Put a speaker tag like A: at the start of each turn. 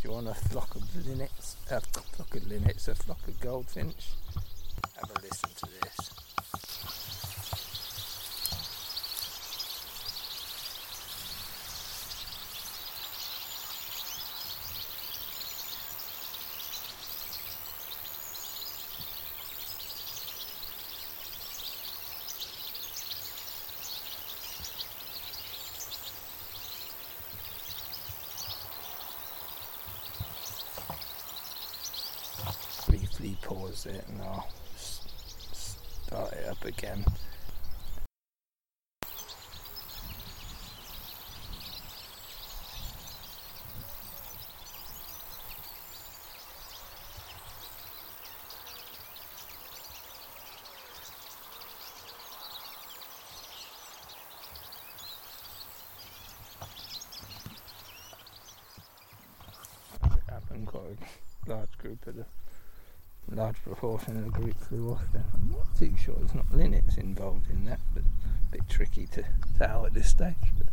A: Do you want a flock of linnets? A flock of linnets, a flock of goldfinch? Have a listen to this. Briefly pause it and uh, I'll start it up again. Quite a large group of the large proportion of the group flew off then. I'm not too sure. There's not linnets involved in that, but a bit tricky to tell at this stage. But.